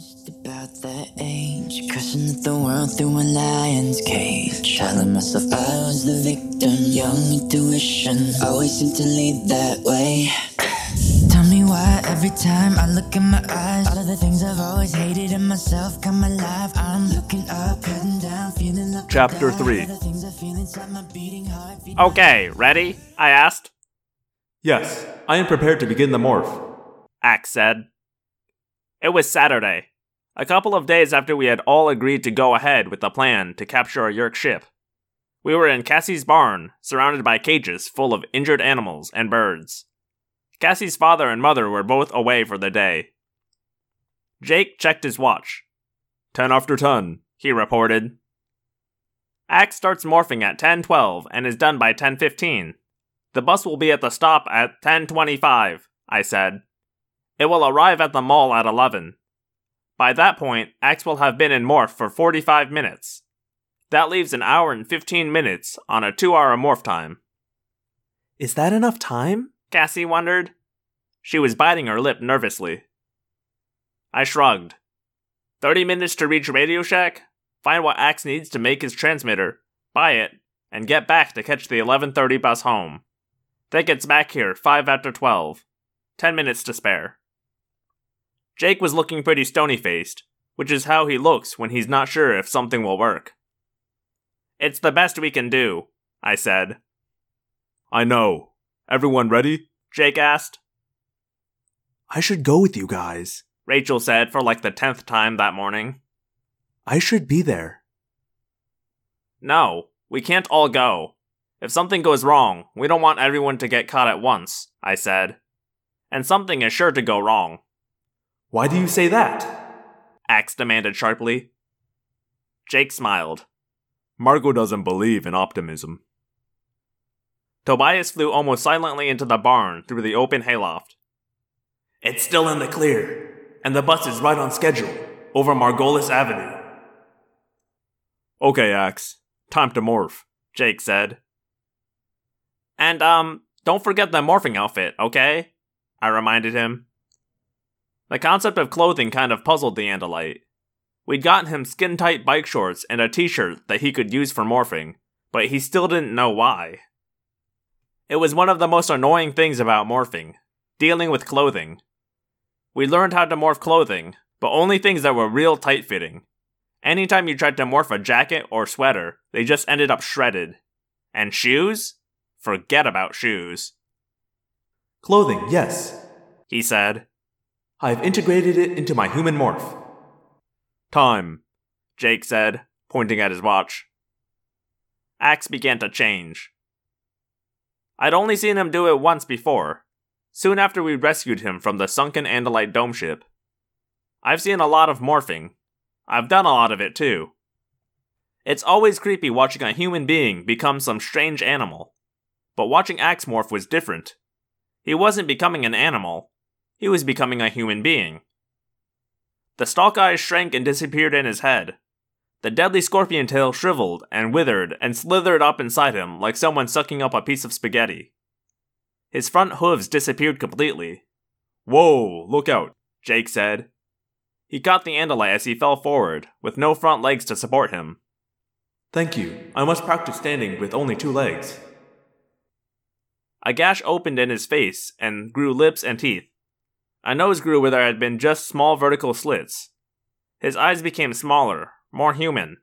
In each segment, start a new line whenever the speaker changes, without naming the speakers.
Just about that age, cursing at the world through a lion's cage. Telling myself I was the victim, young intuition always seemed to lead that way. Tell me why every time I look in my eyes, all of the things I've always hated in myself come alive. I'm looking up, heading down, feeling up.
Chapter 3
Okay, ready? I asked.
Yes, I am prepared to begin the morph.
Ax said. It was Saturday, a couple of days after we had all agreed to go ahead with the plan to capture a Yeerk ship. We were in Cassie's barn, surrounded by cages full of injured animals and birds. Cassie's father and mother were both away for the day. Jake checked his watch.
Ten after ten,
He reported. Ax starts morphing at 10:12 and is done by 10:15. The bus will be at the stop at 10:25, I said. It will arrive at the mall at 11. By that point, Ax will have been in morph for 45 minutes. That leaves an hour and 15 minutes on a 2-hour morph time.
Is that enough time?
Cassie wondered. She was biting her lip nervously. I shrugged. 30 minutes to reach Radio Shack, find what Ax needs to make his transmitter, buy it, and get back to catch the 11:30 bus home. That gets back here 5 after 12. 10 minutes to spare. Jake was looking pretty stony-faced, which is how he looks when he's not sure if something will work. It's the best we can do, I said.
I know. Everyone ready?
Jake asked.
I should go with you guys.
Rachel said for like the tenth time that morning.
I should be there.
No, we can't all go. If something goes wrong, we don't want everyone to get caught at once, I said. And something is sure to go wrong,
Why do you say that?
Ax demanded sharply. Jake smiled.
Marco doesn't believe in optimism.
Tobias flew almost silently into the barn through the open hayloft.
It's still in the clear, and the bus is right on schedule, over Margolis Avenue. Okay, Ax. Time to morph.
Jake said. And, um, don't forget the morphing outfit, okay? I reminded him. The concept of clothing kind of puzzled the Andalite. We'd gotten him skin tight bike shorts and a t shirt that he could use for morphing, but he still didn't know why. It was one of the most annoying things about morphing dealing with clothing. We learned how to morph clothing, but only things that were real tight fitting. Anytime you tried to morph a jacket or sweater, they just ended up shredded. And shoes? Forget about shoes,
Clothing, yes.
he said.
I've integrated it into my human morph. Time.
Jake said, pointing at his watch. Ax began to change. I'd only seen him do it once before, soon after we rescued him from the sunken Andalite dome ship. I've seen a lot of morphing. I've done a lot of it too. It's always creepy watching a human being become some strange animal. But watching Ax morph was different. He wasn't becoming an animal, he was becoming a human being. The stalk eyes shrank and disappeared in his head. The deadly scorpion tail shriveled and withered and slithered up inside him like someone sucking up a piece of spaghetti. His front hooves disappeared completely.
Whoa, look out.
Jake said. He caught the Andalite as he fell forward, with no front legs to support him.
Thank you. I must practice standing with only two legs.
A gash opened in his face and grew lips and teeth. A nose grew where there had been just small vertical slits. His eyes became smaller, more human.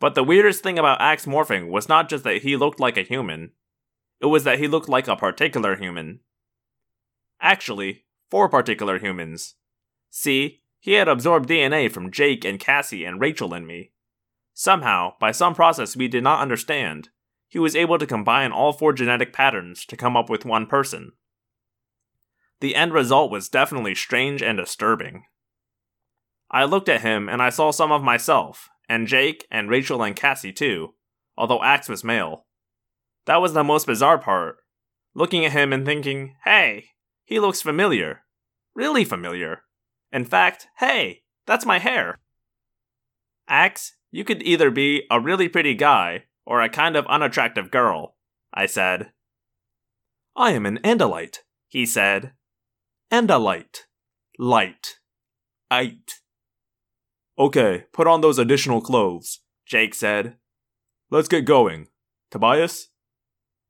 But the weirdest thing about Ax morphing was not just that he looked like a human, it was that he looked like a particular human. Actually, four particular humans. See, he had absorbed DNA from Jake and Cassie and Rachel and me. Somehow, by some process we did not understand, he was able to combine all four genetic patterns to come up with one person. The end result was definitely strange and disturbing. I looked at him and I saw some of myself, and Jake, and Rachel, and Cassie too, although Ax was male. That was the most bizarre part. Looking at him and thinking, hey, he looks familiar. Really familiar. In fact, hey, that's my hair. Ax, you could either be a really pretty guy or a kind of unattractive girl, I said.
I am an Andalite.
He said,
Andalite. Light. light, Ite.
Okay, put on those additional clothes, Jake said. Let's get going. Tobias?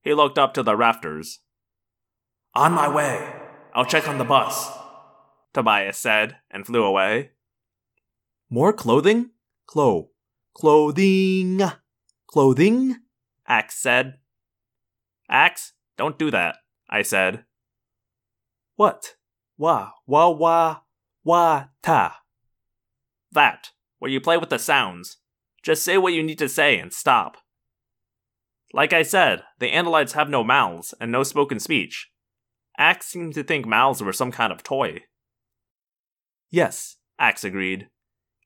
He looked up to the rafters.
On my way. I'll check on the bus,
Tobias said, and flew away. More clothing? Clo. Clothing. Clothing? Ax said. Ax, don't do that, I said. What? Wa, wa, wa, wa, ta. That, where you play with the sounds. Just say what you need to say and stop. Like I said, the Andalites have no mouths and no spoken speech. Ax seemed to think mouths were some kind of toy. Yes, Ax agreed.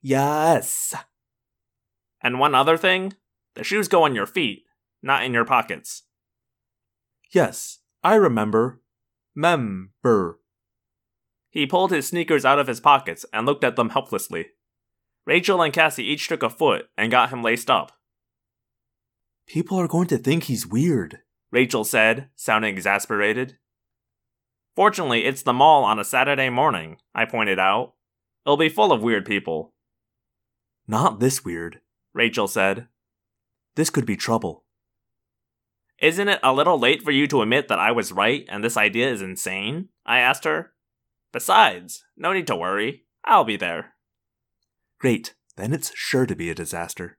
Yes. And one other thing the shoes go on your feet, not in your pockets. Yes, I remember. Member. He pulled his sneakers out of his pockets and looked at them helplessly. Rachel and Cassie each took a foot and got him laced up. People are going to think he's weird, Rachel said, sounding exasperated. Fortunately, it's the mall on a Saturday morning, I pointed out. It'll be full of weird people. Not this weird, Rachel said. This could be trouble. Isn't it a little late for you to admit that I was right and this idea is insane? I asked her. Besides, no need to worry. I'll be there. Great, then it's sure to be a disaster.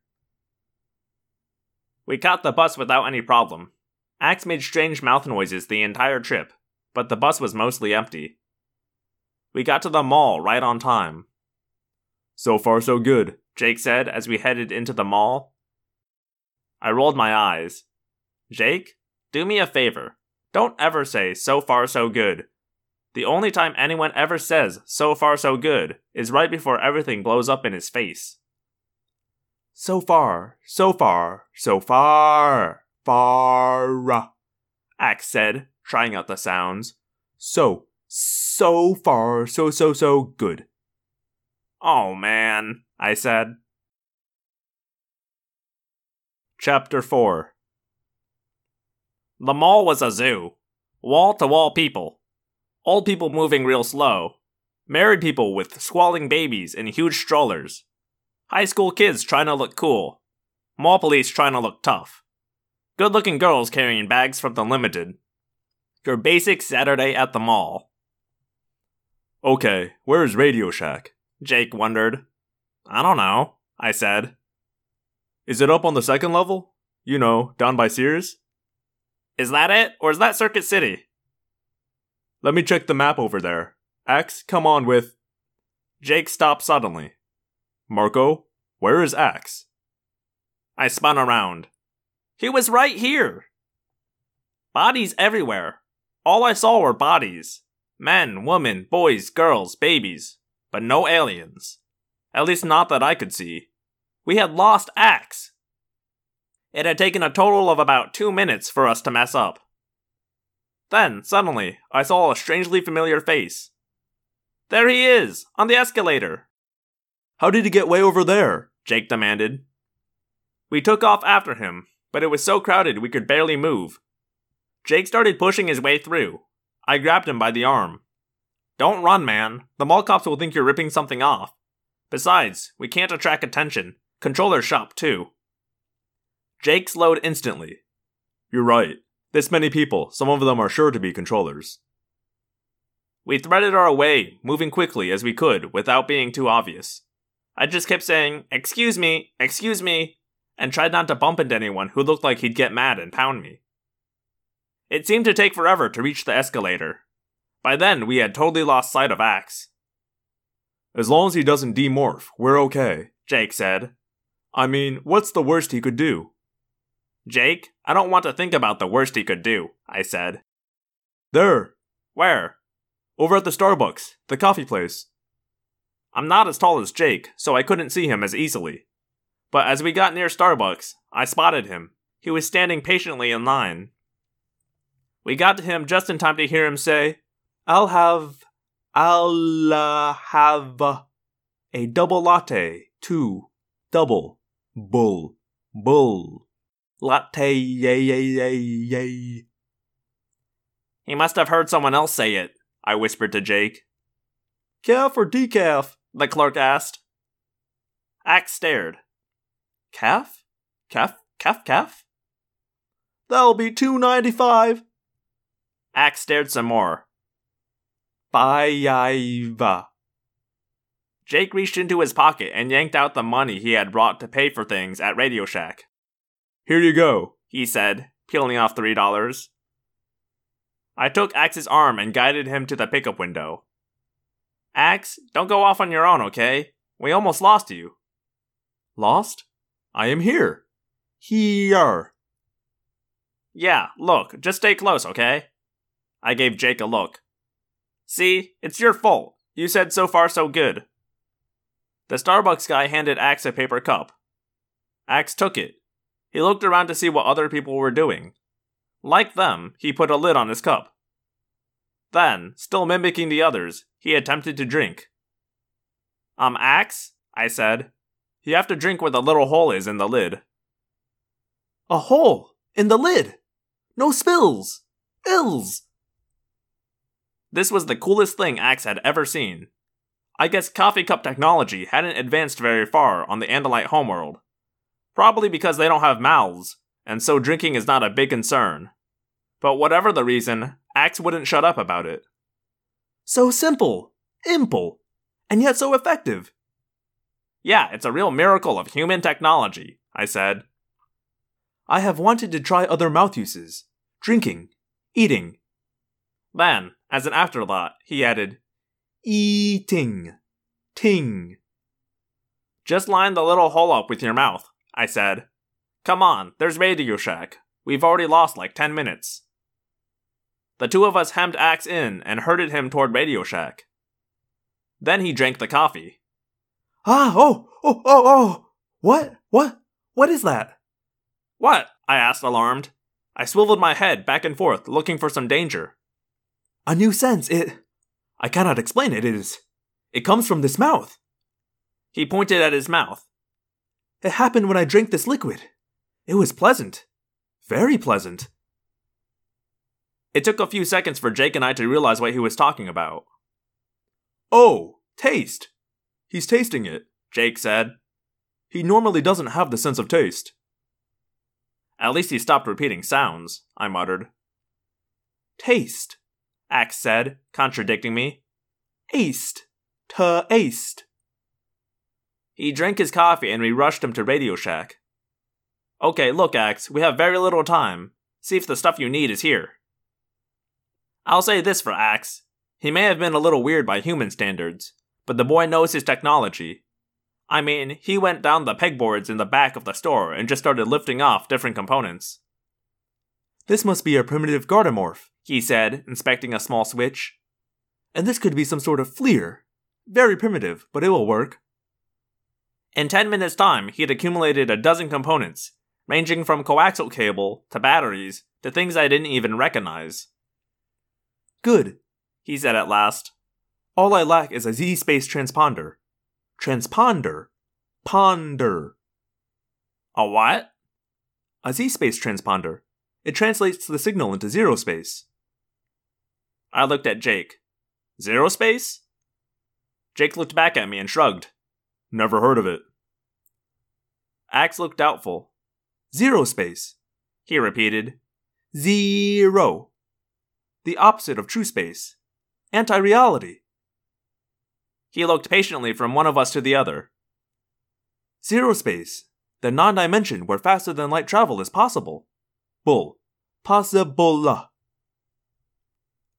We caught the bus without any problem. Ax made strange mouth noises the entire trip, but the bus was mostly empty. We got to the mall right on time. So far, so good, Jake said as we headed into the mall. I rolled my eyes. Jake, do me a favor. Don't ever say so far, so good. The only time anyone ever says so far, so good is right before everything blows up in his face. So far, so far, so far, far, Ax said, trying out the sounds. So, so far, so, so, so good. Oh man, I said. Chapter 4 The mall was a zoo. Wall to wall people. Old people moving real slow. Married people with squalling babies in huge strollers. High school kids trying to look cool. Mall police trying to look tough. Good looking girls carrying bags from the limited. Your basic Saturday at the mall. Okay, where's Radio Shack? Jake wondered. I don't know, I said. Is it up on the second level? You know, down by Sears? Is that it, or is that Circuit City? Let me check the map over there. Ax, come on with. Jake stopped suddenly. Marco, where is Ax? I spun around. He was right here! Bodies everywhere. All I saw were bodies men, women, boys, girls, babies, but no aliens. At least not that I could see. We had lost Ax. It had taken a total of about two minutes for us to mess up. Then, suddenly, I saw a strangely familiar face. There he is, on the escalator. How did he get way over there? Jake demanded. We took off after him, but it was so crowded we could barely move. Jake started pushing his way through. I grabbed him by the arm. Don't run, man. The mall cops will think you're ripping something off. Besides, we can't attract attention. Controllers shop, too. Jake slowed instantly. You're right. This many people, some of them are sure to be controllers. We threaded our way, moving quickly as we could without being too obvious. I just kept saying, Excuse me, excuse me, and tried not to bump into anyone who looked like he'd get mad and pound me. It seemed to take forever to reach the escalator. By then, we had totally lost sight of Ax. As long as he doesn't demorph, we're okay, Jake said. I mean, what's the worst he could do? Jake, I don't want to think about the worst he could do, I said. There. Where? Over at the Starbucks, the coffee place. I'm not as tall as Jake, so I couldn't see him as easily. But as we got near Starbucks, I spotted him. He was standing patiently in line. We got to him just in time to hear him say, I'll have. I'll uh, have a double latte, two, double, bull, bull. Latte, yay, yay, yay, yay. He must have heard someone else say it, I whispered to Jake. Calf or decaf? the clerk asked. Ax stared. Calf? Calf? Calf? Calf? That'll be two ninety five. Ax stared some more. Bayaiva. Jake reached into his pocket and yanked out the money he had brought to pay for things at Radio Shack. Here you go, he said, peeling off three dollars. I took Ax's arm and guided him to the pickup window. Ax, don't go off on your own, okay? We almost lost you. Lost? I am here. Here. Yeah, look, just stay close, okay? I gave Jake a look. See, it's your fault. You said so far so good. The Starbucks guy handed Ax a paper cup. Ax took it. He looked around to see what other people were doing. Like them, he put a lid on his cup. Then, still mimicking the others, he attempted to drink. Um, Ax, I said. You have to drink where the little hole is in the lid. A hole? In the lid? No spills! Ills! This was the coolest thing Ax had ever seen. I guess coffee cup technology hadn't advanced very far on the Andalite homeworld. Probably because they don't have mouths, and so drinking is not a big concern. But whatever the reason, Ax wouldn't shut up about it. So simple, imple, and yet so effective. Yeah, it's a real miracle of human technology, I said. I have wanted to try other mouth uses drinking, eating. Then, as an afterthought, he added, Eating. Ting. Just line the little hole up with your mouth, I said. Come on, there's Radio Shack. We've already lost like 10 minutes. The two of us hemmed Ax in and herded him toward Radio Shack. Then he drank the coffee. Ah, oh, oh, oh, oh! What? What? What is that? What? I asked, alarmed. I swiveled my head back and forth, looking for some danger. A new sense, it. I cannot explain it, it is. It comes from this mouth. He pointed at his mouth. It happened when I drank this liquid. It was pleasant. Very pleasant. It took a few seconds for Jake and I to realize what he was talking about. Oh, taste! He's tasting it, Jake said. He normally doesn't have the sense of taste. At least he stopped repeating sounds, I muttered. Taste, Ax said, contradicting me. Aced. To aced. He drank his coffee and we rushed him to Radio Shack. Okay, look, Ax, we have very little time. See if the stuff you need is here. I'll say this for Ax. He may have been a little weird by human standards, but the boy knows his technology. I mean, he went down the pegboards in the back of the store and just started lifting off different components. This must be a primitive Gardamorph, he said, inspecting a small switch. And this could be some sort of fleer. Very primitive, but it will work. In 10 minutes' time, he had accumulated a dozen components, ranging from coaxial cable to batteries to things I didn't even recognize. Good, he said at last. All I lack is a Z space transponder. Transponder? Ponder. A what? A Z space transponder. It translates the signal into zero space. I looked at Jake. Zero space? Jake looked back at me and shrugged. Never heard of it. Ax looked doubtful. Zero space, he repeated. Zero. The opposite of true space. Anti reality. He looked patiently from one of us to the other. Zero space, the non dimension where faster than light travel is possible. Bull. Possible.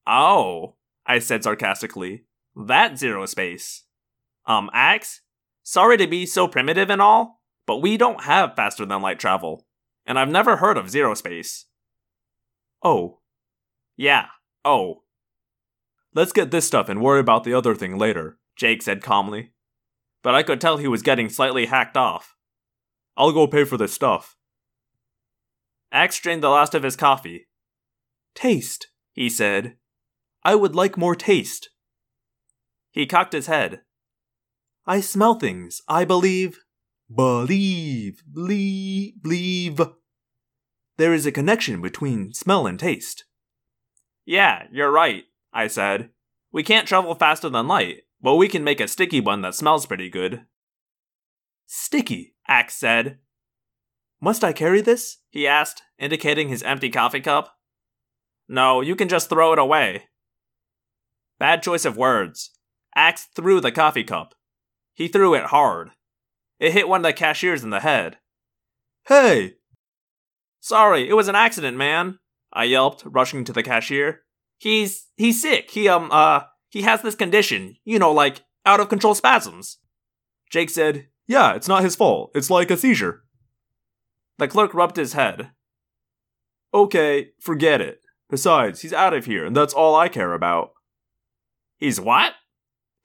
Oh, I said sarcastically. That zero space. Um, Ax? Sorry to be so primitive and all, but we don't have faster than light travel. And I've never heard of zero space. Oh. Yeah, oh. Let's get this stuff and worry about the other thing later, Jake said calmly. But I could tell he was getting slightly hacked off. I'll go pay for this stuff. Ax drained the last of his coffee. Taste, he said, I would like more taste. He cocked his head. I smell things, I believe. Believe, believe, believe. There is a connection between smell and taste. Yeah, you're right, I said. We can't travel faster than light, but we can make a sticky bun that smells pretty good. Sticky, Ax said. Must I carry this? he asked, indicating his empty coffee cup. No, you can just throw it away. Bad choice of words. Ax threw the coffee cup. He threw it hard. It hit one of the cashiers in the head. Hey! Sorry, it was an accident, man, I yelped, rushing to the cashier. He's he's sick. He um uh he has this condition, you know, like out of control spasms. Jake said, Yeah, it's not his fault. It's like a seizure. The clerk rubbed his head. Okay, forget it. Besides, he's out of here, and that's all I care about. He's what?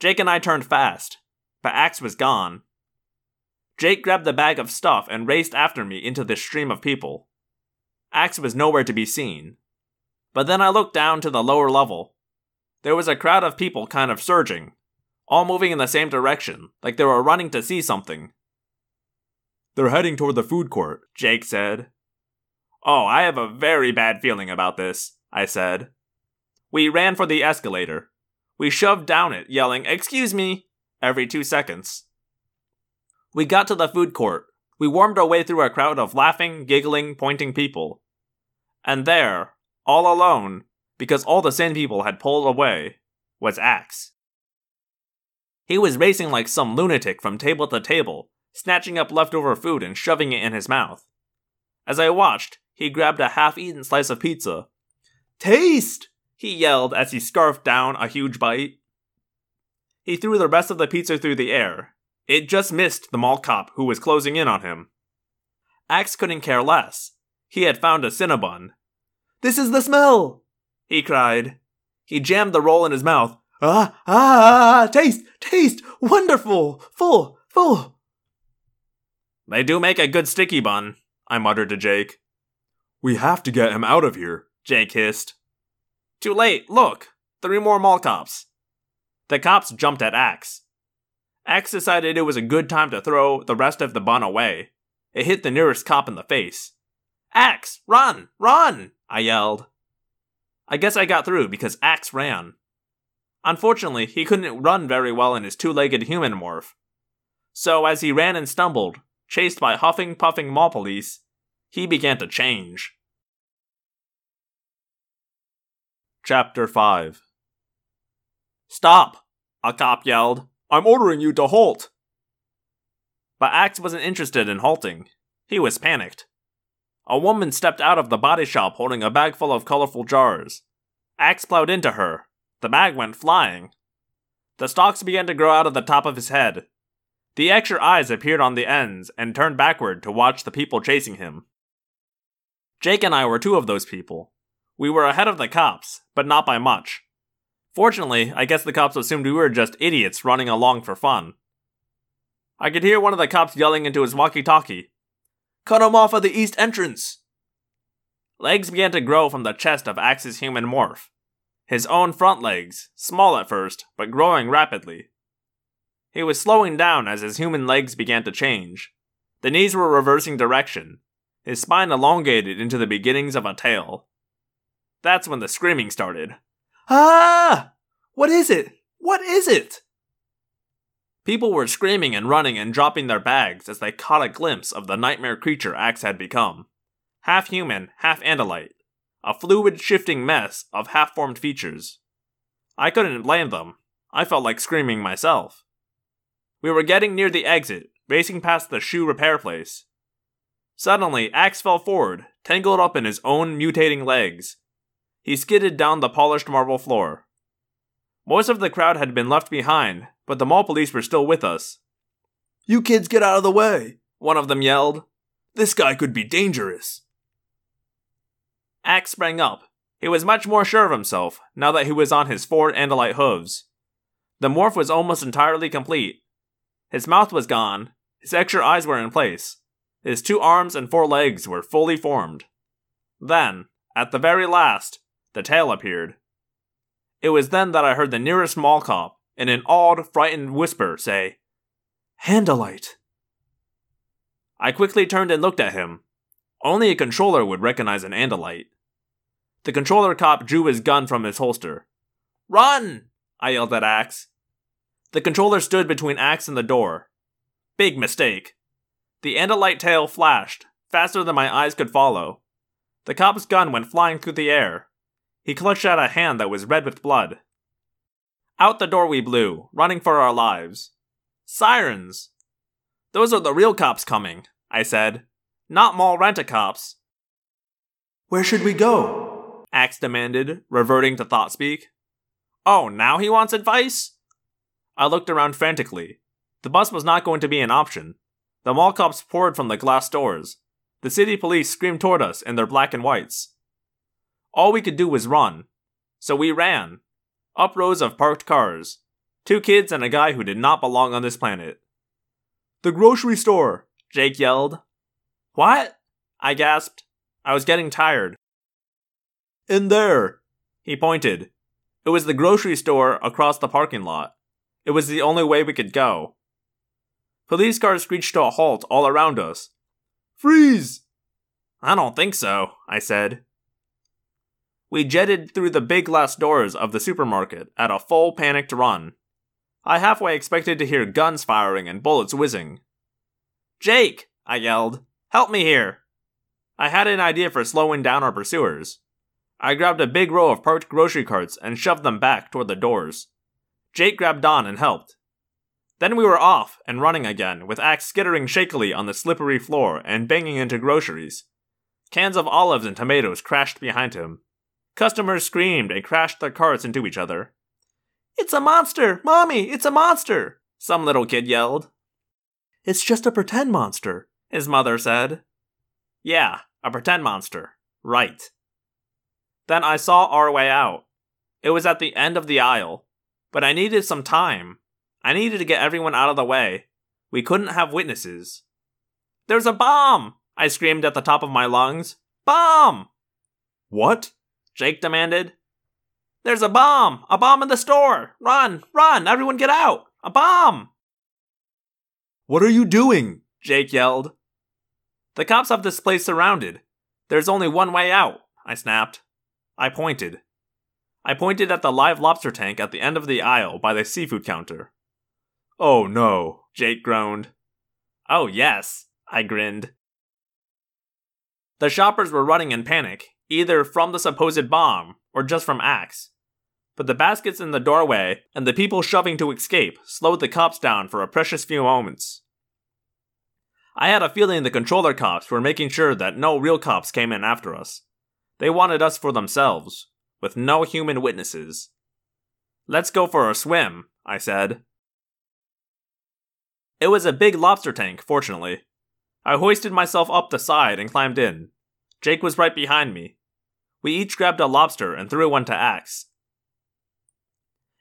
Jake and I turned fast, but Ax was gone. Jake grabbed the bag of stuff and raced after me into the stream of people. Ax was nowhere to be seen. But then I looked down to the lower level. There was a crowd of people kind of surging, all moving in the same direction, like they were running to see something. They're heading toward the food court, Jake said. Oh, I have a very bad feeling about this, I said. We ran for the escalator. We shoved down it, yelling, Excuse me, every two seconds. We got to the food court. We wormed our way through a crowd of laughing, giggling, pointing people. And there, all alone, because all the sane people had pulled away, was Ax. He was racing like some lunatic from table to table, snatching up leftover food and shoving it in his mouth. As I watched, he grabbed a half eaten slice of pizza. Taste! he yelled as he scarfed down a huge bite. He threw the rest of the pizza through the air. It just missed the mall cop who was closing in on him. Ax couldn't care less. He had found a Cinnabon. This is the smell! he cried. He jammed the roll in his mouth. Ah, ah, taste, taste, wonderful, full, full. They do make a good sticky bun, I muttered to Jake. We have to get him out of here, Jake hissed. Too late, look! Three more mall cops. The cops jumped at Ax. Ax decided it was a good time to throw the rest of the bun away. It hit the nearest cop in the face. Ax, run, run! I yelled. I guess I got through because Ax ran. Unfortunately, he couldn't run very well in his two legged human morph. So, as he ran and stumbled, chased by huffing, puffing mall police, he began to change. Chapter 5 Stop! A cop yelled. I'm ordering you to halt! But Ax wasn't interested in halting. He was panicked. A woman stepped out of the body shop holding a bag full of colorful jars. Ax plowed into her. The bag went flying. The stalks began to grow out of the top of his head. The extra eyes appeared on the ends and turned backward to watch the people chasing him. Jake and I were two of those people. We were ahead of the cops, but not by much. Fortunately, I guess the cops assumed we were just idiots running along for fun. I could hear one of the cops yelling into his walkie talkie Cut him off at the east entrance! Legs began to grow from the chest of Ax's human morph. His own front legs, small at first, but growing rapidly. He was slowing down as his human legs began to change. The knees were reversing direction, his spine elongated into the beginnings of a tail. That's when the screaming started. Ah! What is it? What is it? People were screaming and running and dropping their bags as they caught a glimpse of the nightmare creature Ax had become. Half human, half andalite. A fluid, shifting mess of half formed features. I couldn't blame them. I felt like screaming myself. We were getting near the exit, racing past the shoe repair place. Suddenly, Ax fell forward, tangled up in his own mutating legs. He skidded down the polished marble floor. Most of the crowd had been left behind, but the mall police were still with us. You kids get out of the way, one of them yelled. This guy could be dangerous. Ax sprang up. He was much more sure of himself now that he was on his four Andalite hooves. The morph was almost entirely complete. His mouth was gone, his extra eyes were in place, his two arms and four legs were fully formed. Then, at the very last, the tail appeared. It was then that I heard the nearest mall cop, in an awed, frightened whisper, say, Andalite. I quickly turned and looked at him. Only a controller would recognize an Andalite. The controller cop drew his gun from his holster. Run! I yelled at Ax. The controller stood between Ax and the door. Big mistake. The Andalite tail flashed, faster than my eyes could follow. The cop's gun went flying through the air. He clutched at a hand that was red with blood. Out the door we blew, running for our lives. Sirens! Those are the real cops coming, I said. Not mall rent a cops.
Where should we go?
Ax demanded, reverting to thought speak. Oh, now he wants advice? I looked around frantically. The bus was not going to be an option. The mall cops poured from the glass doors. The city police screamed toward us in their black and whites. All we could do was run. So we ran. Up rows of parked cars. Two kids and a guy who did not belong on this planet. The grocery store! Jake yelled. What? I gasped. I was getting tired. In there! He pointed. It was the grocery store across the parking lot. It was the only way we could go. Police cars screeched to a halt all around us. Freeze! I don't think so, I said. We jetted through the big glass doors of the supermarket at a full panicked run. I halfway expected to hear guns firing and bullets whizzing. Jake! I yelled. Help me here! I had an idea for slowing down our pursuers. I grabbed a big row of parked grocery carts and shoved them back toward the doors. Jake grabbed on and helped. Then we were off and running again, with Ax skittering shakily on the slippery floor and banging into groceries. Cans of olives and tomatoes crashed behind him. Customers screamed and crashed their carts into each other. It's a monster! Mommy, it's a monster! Some little kid yelled. It's just a pretend monster, his mother said. Yeah, a pretend monster. Right. Then I saw our way out. It was at the end of the aisle, but I needed some time. I needed to get everyone out of the way. We couldn't have witnesses. There's a bomb! I screamed at the top of my lungs. Bomb! What? Jake demanded. There's a bomb! A bomb in the store! Run! Run! Everyone get out! A bomb!
What are you doing?
Jake yelled. The cops have this place surrounded. There's only one way out, I snapped. I pointed. I pointed at the live lobster tank at the end of the aisle by the seafood counter.
Oh no,
Jake groaned. Oh yes, I grinned. The shoppers were running in panic, either from the supposed bomb or just from Ax. But the baskets in the doorway and the people shoving to escape slowed the cops down for a precious few moments. I had a feeling the controller cops were making sure that no real cops came in after us. They wanted us for themselves, with no human witnesses. Let's go for a swim, I said. It was a big lobster tank, fortunately. I hoisted myself up the side and climbed in. Jake was right behind me. We each grabbed a lobster and threw one to Ax.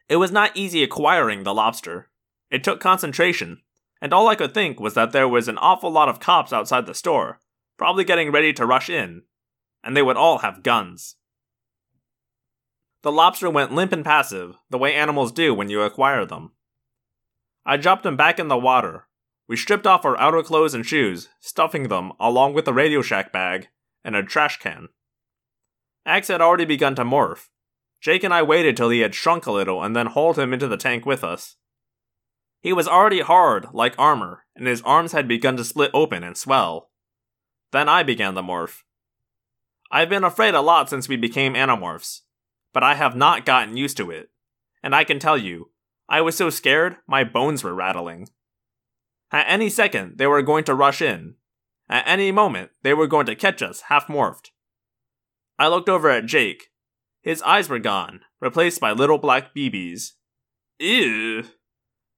It was not easy acquiring the lobster. It took concentration, and all I could think was that there was an awful lot of cops outside the store, probably getting ready to rush in, and they would all have guns. The lobster went limp and passive, the way animals do when you acquire them. I dropped him back in the water. We stripped off our outer clothes and shoes, stuffing them, along with the Radio Shack bag, in a trash can. Ax had already begun to morph. Jake and I waited till he had shrunk a little and then hauled him into the tank with us. He was already hard, like armor, and his arms had begun to split open and swell. Then I began the morph. I've been afraid a lot since we became animorphs, but I have not gotten used to it. And I can tell you, I was so scared, my bones were rattling. At any second, they were going to rush in. At any moment, they were going to catch us half morphed. I looked over at Jake. His eyes were gone, replaced by little black BBs. Ew.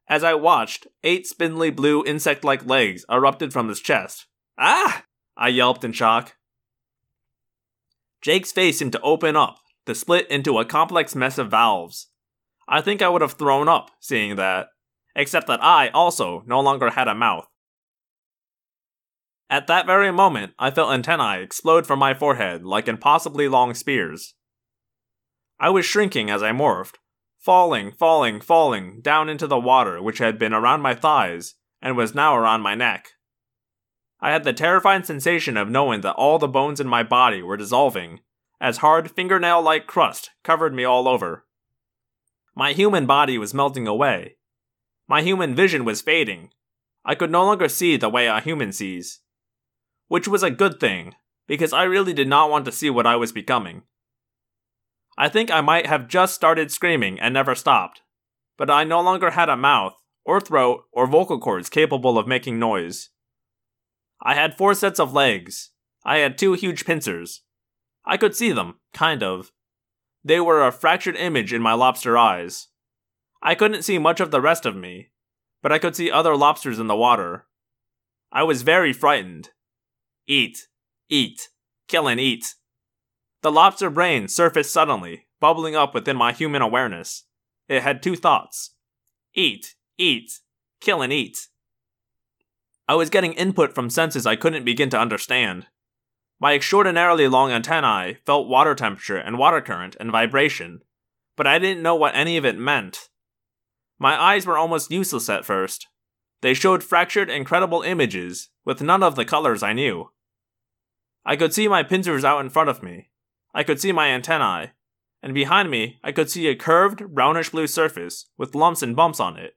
As I watched, eight spindly blue insect like legs erupted from his chest. Ah! I yelped in shock. Jake's face seemed to open up, to split into a complex mess of valves. I think I would have thrown up seeing that, except that I also no longer had a mouth. At that very moment, I felt antennae explode from my forehead like impossibly long spears. I was shrinking as I morphed, falling, falling, falling down into the water which had been around my thighs and was now around my neck. I had the terrifying sensation of knowing that all the bones in my body were dissolving, as hard fingernail like crust covered me all over. My human body was melting away. My human vision was fading. I could no longer see the way a human sees. Which was a good thing, because I really did not want to see what I was becoming. I think I might have just started screaming and never stopped, but I no longer had a mouth, or throat, or vocal cords capable of making noise. I had four sets of legs. I had two huge pincers. I could see them, kind of. They were a fractured image in my lobster eyes. I couldn't see much of the rest of me, but I could see other lobsters in the water. I was very frightened. Eat, eat, kill and eat. The lobster brain surfaced suddenly, bubbling up within my human awareness. It had two thoughts eat, eat, kill and eat. I was getting input from senses I couldn't begin to understand. My extraordinarily long antennae felt water temperature and water current and vibration, but I didn't know what any of it meant. My eyes were almost useless at first. They showed fractured, incredible images with none of the colors I knew. I could see my pincers out in front of me, I could see my antennae, and behind me I could see a curved, brownish blue surface with lumps and bumps on it.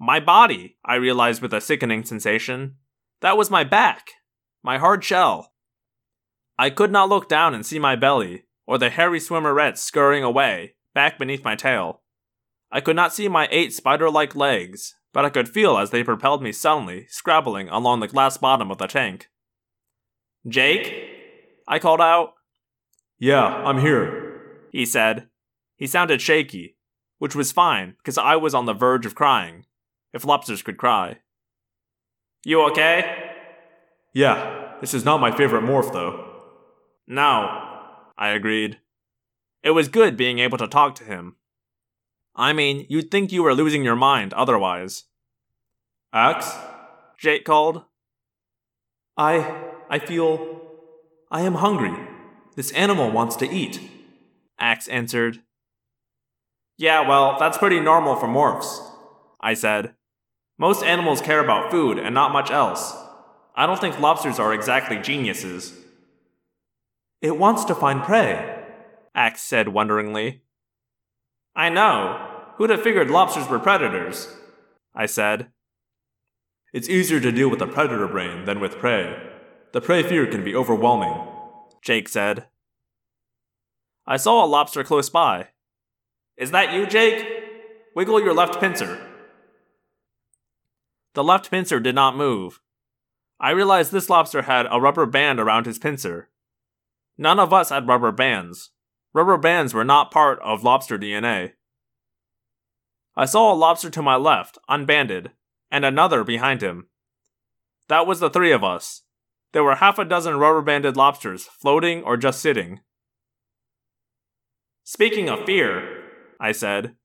My body, I realized with a sickening sensation. That was my back, my hard shell. I could not look down and see my belly, or the hairy swimmerets scurrying away, back beneath my tail. I could not see my eight spider like legs, but I could feel as they propelled me suddenly, scrabbling along the glass bottom of the tank. Jake? I called out.
Yeah, I'm here,
he said. He sounded shaky, which was fine because I was on the verge of crying, if lobsters could cry. You okay?
Yeah, this is not my favorite morph though.
No, I agreed. It was good being able to talk to him. I mean, you'd think you were losing your mind otherwise.
Ax?
Jake called.
I. I feel. I am hungry. This animal wants to eat.
Ax answered. Yeah, well, that's pretty normal for morphs, I said. Most animals care about food and not much else. I don't think lobsters are exactly geniuses.
It wants to find prey,
Ax said wonderingly. I know. Who'd have figured lobsters were predators? I said.
It's easier to deal with a predator brain than with prey. The prey fear can be overwhelming.
Jake said. I saw a lobster close by. Is that you, Jake? Wiggle your left pincer. The left pincer did not move. I realized this lobster had a rubber band around his pincer. None of us had rubber bands. Rubber bands were not part of lobster DNA. I saw a lobster to my left, unbanded, and another behind him. That was the three of us. There were half a dozen rubber banded lobsters floating or just sitting. Speaking of fear, I said,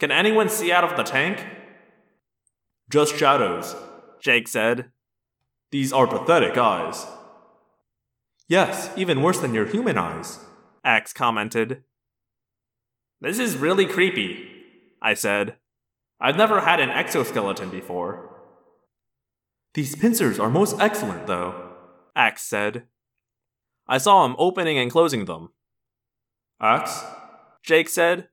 can anyone see out of the tank?
Just shadows,
Jake said.
These are pathetic eyes. Yes, even worse than your human eyes,
Ax commented. This is really creepy, I said. I've never had an exoskeleton before.
These pincers are most excellent, though.
Ax said. I saw him opening and closing them.
Ax?
Jake said.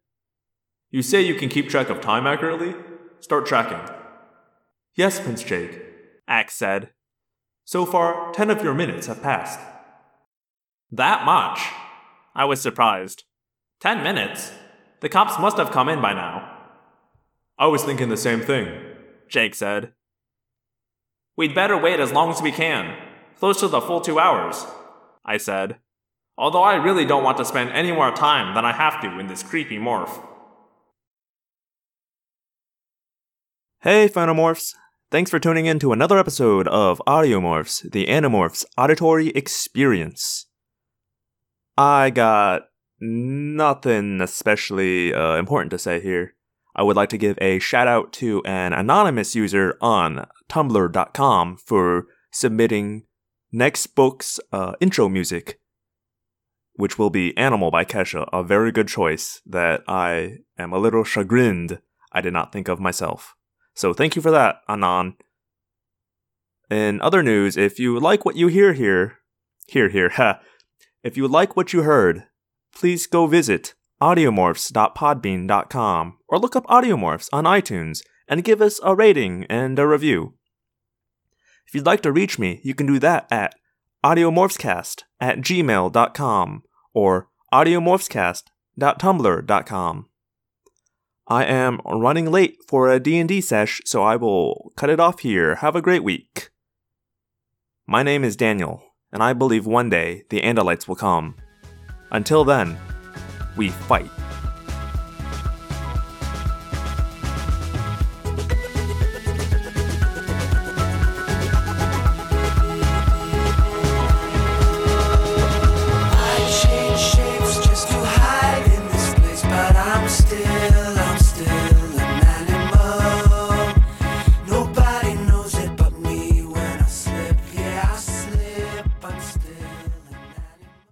You say you can keep track of time accurately? Start tracking. Yes, Prince Jake.
Ax said.
So far, ten of your minutes have passed.
That much? I was surprised. Ten minutes? The cops must have come in by now.
I was thinking the same thing,
Jake said. We'd better wait as long as we can close to the full two hours, I said, although I really don't want to spend any more time than I have to in this creepy morph.
Hey, Phenomorphs! Thanks for tuning in to another episode of Audiomorphs, the Animorphs Auditory Experience. I got nothing especially uh, important to say here. I would like to give a shout out to an anonymous user on tumblr.com for submitting next book's uh, intro music, which will be Animal by Kesha, a very good choice that I am a little chagrined I did not think of myself. So thank you for that, Anon. In other news, if you like what you hear here, here, here, ha, if you like what you heard, please go visit audiomorphs.podbean.com or look up Audiomorphs on iTunes and give us a rating and a review.
If you'd like to reach me, you can do that at audiomorphscast at gmail.com or audiomorphscast.tumblr.com. I am running late for a D&D sesh, so I will cut it off here. Have a great week. My name is Daniel, and I believe one day the Andalites will come. Until then, we fight.